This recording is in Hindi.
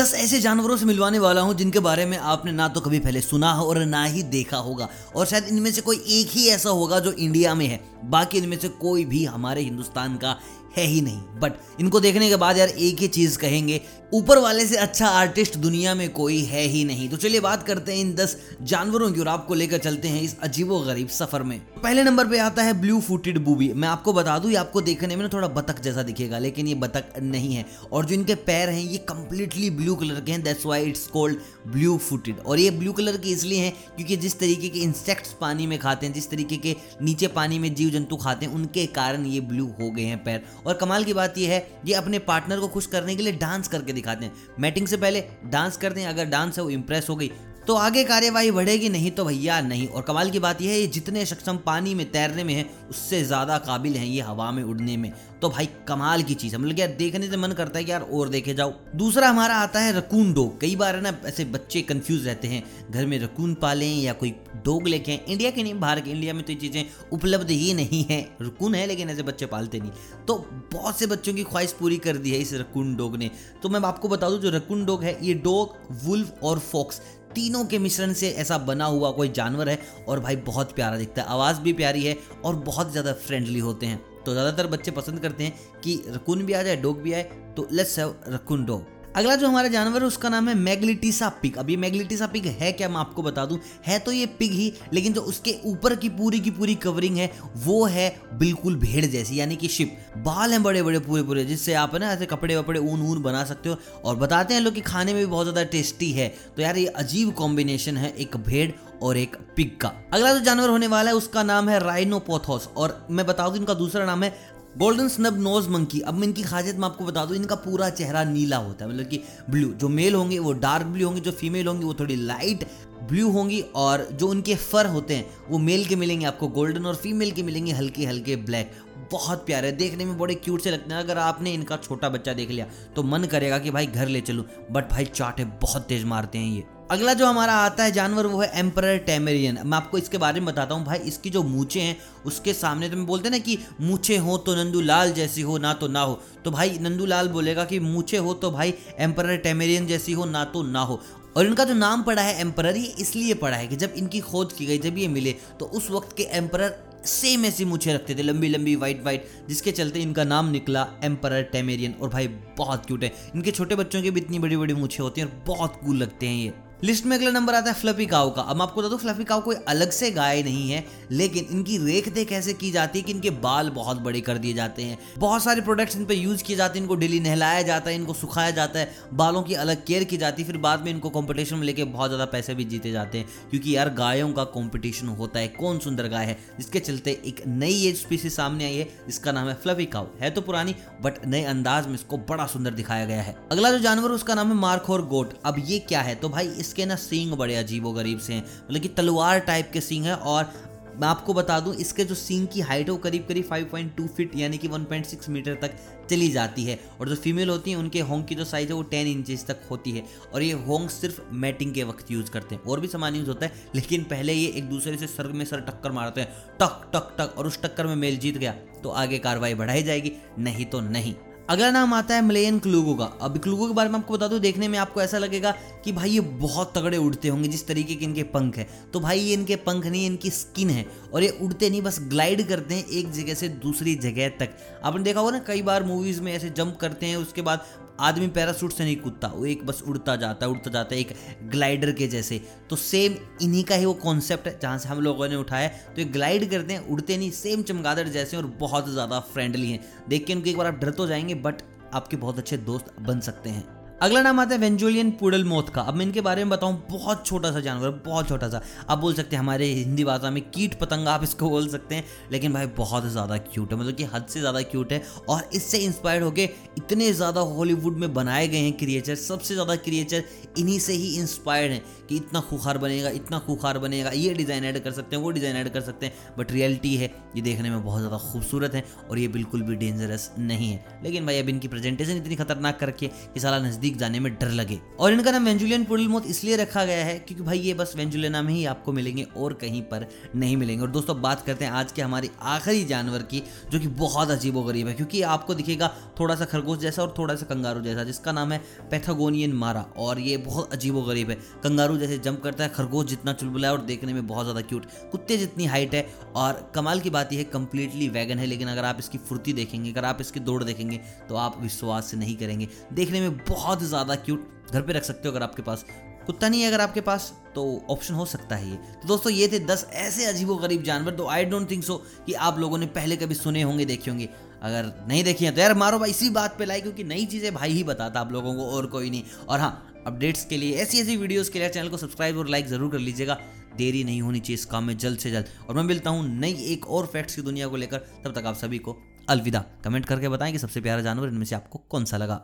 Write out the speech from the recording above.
दस ऐसे जानवरों से मिलवाने वाला हूँ जिनके बारे में आपने ना तो कभी पहले सुना हो और ना ही देखा होगा। और शायद इनमें से कोई एक ही ऐसा होगा जो इंडिया में है। बाकी इनमें से कोई भी हमारे हिंदुस्तान का है ही नहीं। बट इनको देखने के बाद यार एक ही चीज़ कहेंगे, ऊपर वाले से अच्छा आर्टिस्ट दुनिया में कोई है ही नहीं। तो चलिए बात करते हैं इन दस जानवरों की और आपको लेकर चलते हैं इस अजीबो गरीब सफ़र में। पहले नंबर पे आता है ब्लू फुटेड बूबी मैं आपको बता दूँ, ये आपको देखने में ना थोड़ा बतख जैसा दिखेगा, लेकिन ये बतख नहीं है। और जो इनके पैर हैं, ये कंप्लीटली ब्लू कलर के हैं that's why it's called blue footed और ये ब्लू कलर के इसलिए हैं क्योंकि जिस तरीके के इंसेक्ट्स पानी में खाते हैं, जिस तरीके के नीचे पानी में जीव जंतु खाते हैं, उनके कारण ये ब्लू हो गए हैं पैर। और कमाल की बात यह है, ये अपने पार्टनर को खुश करने के लिए डांस करके दिखाते हैं। मैटिंग से पहले डांस करते हैं, अगर डांस है वो इंप्रेस हो गई तो आगे कार्यवाही बढ़ेगी, नहीं तो भैया नहीं। और कमाल की बात यह है, ये जितने सक्षम पानी में तैरने में है, उससे ज़्यादा काबिल हैं ये हवा में उड़ने में। तो भाई, कमाल की चीज़ है। मतलब यार देखने से मन करता है कि यार और देखे जाओ। दूसरा हमारा आता है रकून डोग। कई बार है ना, ऐसे बच्चे कंफ्यूज रहते हैं। घर में रकून पालें या कोई डोग लेके इंडिया के नहीं, बाहर के इंडिया में तो ये चीज़ें उपलब्ध ही नहीं है। रकून है लेकिन ऐसे बच्चे पालते नहीं। तो बहुत से बच्चों की ख्वाहिश पूरी कर दी है इस रकून डोग ने। तो मैं आपको बता दूँ, जो रकून डोग है, ये डोग, वुल्फ और फॉक्स। तीनों के मिश्रण से ऐसा बना हुआ कोई जानवर है और भाई बहुत प्यारा दिखता है। आवाज़ भी प्यारी है और बहुत ज़्यादा फ्रेंडली होते हैं। तो ज़्यादातर बच्चे पसंद करते हैं कि रकून भी आ जाए, डॉग भी आए तो लेट्स हैव रकून डॉग अगला जो हमारा जानवर है, उसका नाम है मैग्लिटिसा पिग। अब ये मैग्लिटिसा पिग है क्या? मैं आपको बता दूँ, है तो ये पिग ही, लेकिन जो उसके ऊपर की पूरी की पूरी कवरिंग है, वो है बिल्कुल भेड़ जैसी, यानी कि शिप। बाल हैं बड़े बड़े पूरे पूरे जिससे आप ना, ऐसे कपड़े वपड़े ऊन ऊन बना सकते हो। और बताते हैं लोग कि खाने में भी बहुत ज़्यादा टेस्टी है। तो यार, ये अजीब कॉम्बिनेशन है एक भेड़ और एक पिग का। अगला जो जानवर होने वाला है, उसका नाम है राइनोपोथोस और मैं बता दूँ इनका दूसरा नाम है गोल्डन स्नब नोज़ मंकी अब मैं इनकी खासियत मैं आपको बता दूँ, इनका पूरा चेहरा नीला होता है। मतलब कि ब्लू जो मेल होंगे वो डार्क ब्लू होंगे, जो फीमेल होंगे वो थोड़ी लाइट ब्लू होंगी और जो उनके फर होते हैं, वो मेल के मिलेंगे आपको गोल्डन और फीमेल के मिलेंगे हल्के हल्के ब्लैक। बहुत प्यारे देखने में बड़े क्यूट से लगते हैं। अगर आपने इनका छोटा बच्चा देख लिया तो मन करेगा कि भाई घर ले चलूँ बट भाई चाटे बहुत तेज मारते हैं ये। अगला जो हमारा आता है जानवर, वो है एम्पर टेमेरियन मैं आपको इसके बारे में बताता हूँ, भाई इसकी जो मूछे हैं, उसके सामने तो मैं बोलते ना कि मूछे हो तो नंदू लाल जैसी हो, ना तो ना हो। तो भाई नंदू लाल बोलेगा कि मूछे हो तो भाई एम्पर टेमेरियन जैसी हो, ना तो ना हो। और इनका जो नाम पड़ा है एम्पर ये इसलिए पड़ा है कि जब इनकी खोज की गई, जब ये मिले तो उस वक्त के एम्पर सेम ऐसी मुझे रखते थे, लंबी लंबी वाइट वाइट जिसके चलते इनका नाम निकला एम्पर टेमेरियन और भाई, बहुत क्यूट है। इनके छोटे बच्चों के भी इतनी बड़ी बड़ी मुछे होती हैं और बहुत कूल लगते हैं ये। लिस्ट में अगला नंबर आता है फ्लफी काउ का। अब आपको बता दो, फ्लफी काउ कोई अलग से गाय नहीं है, लेकिन इनकी रेख देख ऐसे की जाती है कि इनके बाल बहुत बड़े कर दिए जाते हैं। बहुत सारे प्रोडक्ट्स इन पर यूज़ किए जाते हैं, इनको डेली नहलाया जाता है, इनको सुखाया जाता है, बालों की अलग केयर की जाती है, फिर बाद में इनको कॉम्पिटिशन में लेके बहुत ज़्यादा पैसे भी जीते जाते हैं। क्योंकि यार, गायों का कॉम्पिटिशन होता है, कौन सुंदर गाय है? जिसके चलते एक नई एज स्पीसीज सामने आई है जिसका नाम है फ्लफी काउ है तो पुरानी बट नए अंदाज में इसको बड़ा सुंदर दिखाया गया है। अगला जो जानवर उसका नाम है मार्खोर गोट। अब ये क्या है? तो भाई इसके ना सींग बड़े अजीबो गरीब से हैं। मतलब कि तलवार टाइप के सींग है और मैं आपको बता दूँ, इसके जो सींग की हाइट है वो करीब करीब 5.2 फीट यानी कि 1.6 मीटर तक चली जाती है। और जो फीमेल होती हैं, उनके होंग की जो साइज़ है वो 10 इंचेस तक होती है। और ये होंग सिर्फ़ मैटिंग के वक्त यूज़ करते हैं। और भी सामान यूज़ होता है, लेकिन पहले ये एक दूसरे से सर में सर टक्कर मारते हैं। टक टक टक, और उस टक्कर में मेल जीत गया तो आगे कार्रवाई बढ़ाई जाएगी, नहीं तो नहीं। अगला नाम आता है मलेयन क्लूगो का, अब क्लूगो के बारे में आपको बता दूँ, देखने में आपको ऐसा लगेगा कि भाई ये बहुत तगड़े उड़ते होंगे जिस तरीके के इनके पंख है। तो भाई ये इनके पंख नहीं, इनकी स्किन है और ये उड़ते नहीं, बस ग्लाइड करते हैं एक जगह से दूसरी जगह तक। आपने देखा होगा ना, कई बार मूवीज़ में ऐसे जंप करते हैं, उसके बाद आदमी पैरासूट से नहीं कूदता, वो एक बस उड़ता जाता है उड़ता जाता है एक ग्लाइडर के जैसे। तो सेम इन्हीं का ही वो कॉन्सेप्ट है, जहाँ से हम लोगों ने उठाया तो ये ग्लाइड करते हैं, उड़ते नहीं सेम चमगादड़ जैसे और बहुत ज़्यादा फ्रेंडली हैं। देख के उनके एक बार आप डर तो जाएँगे बट आपके बहुत अच्छे दोस्त बन सकते हैं। अगला नाम आता है वेंजुलियन पुडल मोथ का। अब मैं इनके बारे में बताऊँ, बहुत छोटा सा जानवर, बहुत छोटा सा। आप बोल सकते हैं हमारे हिंदी भाषा में कीट पतंगा आप इसको बोल सकते हैं, लेकिन भाई बहुत ज़्यादा क्यूट है मतलब कि हद से ज़्यादा क्यूट है, और इससे इंस्पायर्ड होके इतने ज़्यादा हॉलीवुड में बनाए गए हैं क्रिएचर सबसे ज़्यादा क्रिएचर इन्हीं से ही इंस्पायर्ड हैं कि इतना खुखार बनेगा, इतना खुखार बनेगा। ये डिज़ाइन ऐड कर सकते हैं, वो डिज़ाइन ऐड कर सकते हैं बट रियलिटी है, ये देखने में बहुत ज़्यादा खूबसूरत है, और ये बिल्कुल भी डेंजरस नहीं है। लेकिन भाई अब इनकी प्रेजेंटेशन इतनी खतरनाक करके कि साला नज़दीक नज़दीक जाने में डर लगे। और इनका नाम वेंजुलियन पुडल मोथ इसलिए रखा गया है क्योंकि भाई ये बस वेंजुलियना में ही आपको मिलेंगे और कहीं पर नहीं मिलेंगे। और दोस्तों बात करते हैं आज के हमारे आखिरी जानवर की, जो कि बहुत अजीब गरीब है, क्योंकि आपको दिखेगा थोड़ा सा खरगोश जैसा और थोड़ा सा कंगारू जैसा, जिसका नाम है पैथागोनियन मारा। और ये बहुत अजीब गरीब है। कंगारू जैसे जंप करता है, खरगोश जितना चुलबुला है और देखने में बहुत ज़्यादा क्यूट। कुत्ते जितनी हाइट है, और कमाल की बात यह है, कंप्लीटली वैगन है, लेकिन अगर आप इसकी फुर्ती देखेंगे, अगर आप इसकी दौड़ देखेंगे तो आप विश्वास नहीं करेंगे। देखने में बहुत ज़्यादा क्यूट घर पे रख सकते हो अगर आपके पास। कुत्ता नहीं है अगर आपके पास तो ऑप्शन हो सकता है ये। तो दोस्तों, ये थे दस ऐसे अजीबो गरीब जानवर तो आई डोंट थिंक सो कि आप लोगों ने पहले कभी सुने होंगे, देखे होंगे। अगर नहीं देखी है तो यार मारो भाई, इसी बात पे लाइक क्योंकि नई चीज़ें भाई ही बताता आप लोगों को, और कोई नहीं। और हाँ अपडेट्स के लिए, ऐसी ऐसी वीडियोस के लिए चैनल को सब्सक्राइब और लाइक ज़रूर कर लीजिएगा। देरी नहीं होनी चाहिए इस काम में, जल्द से जल्द। और मैं मिलता हूँ नई एक और फैक्ट्स की दुनिया को लेकर, तब तक आप सभी को अलविदा। कमेंट करके बताएँ कि सबसे प्यारा जानवर इनमें से आपको कौन सा लगा।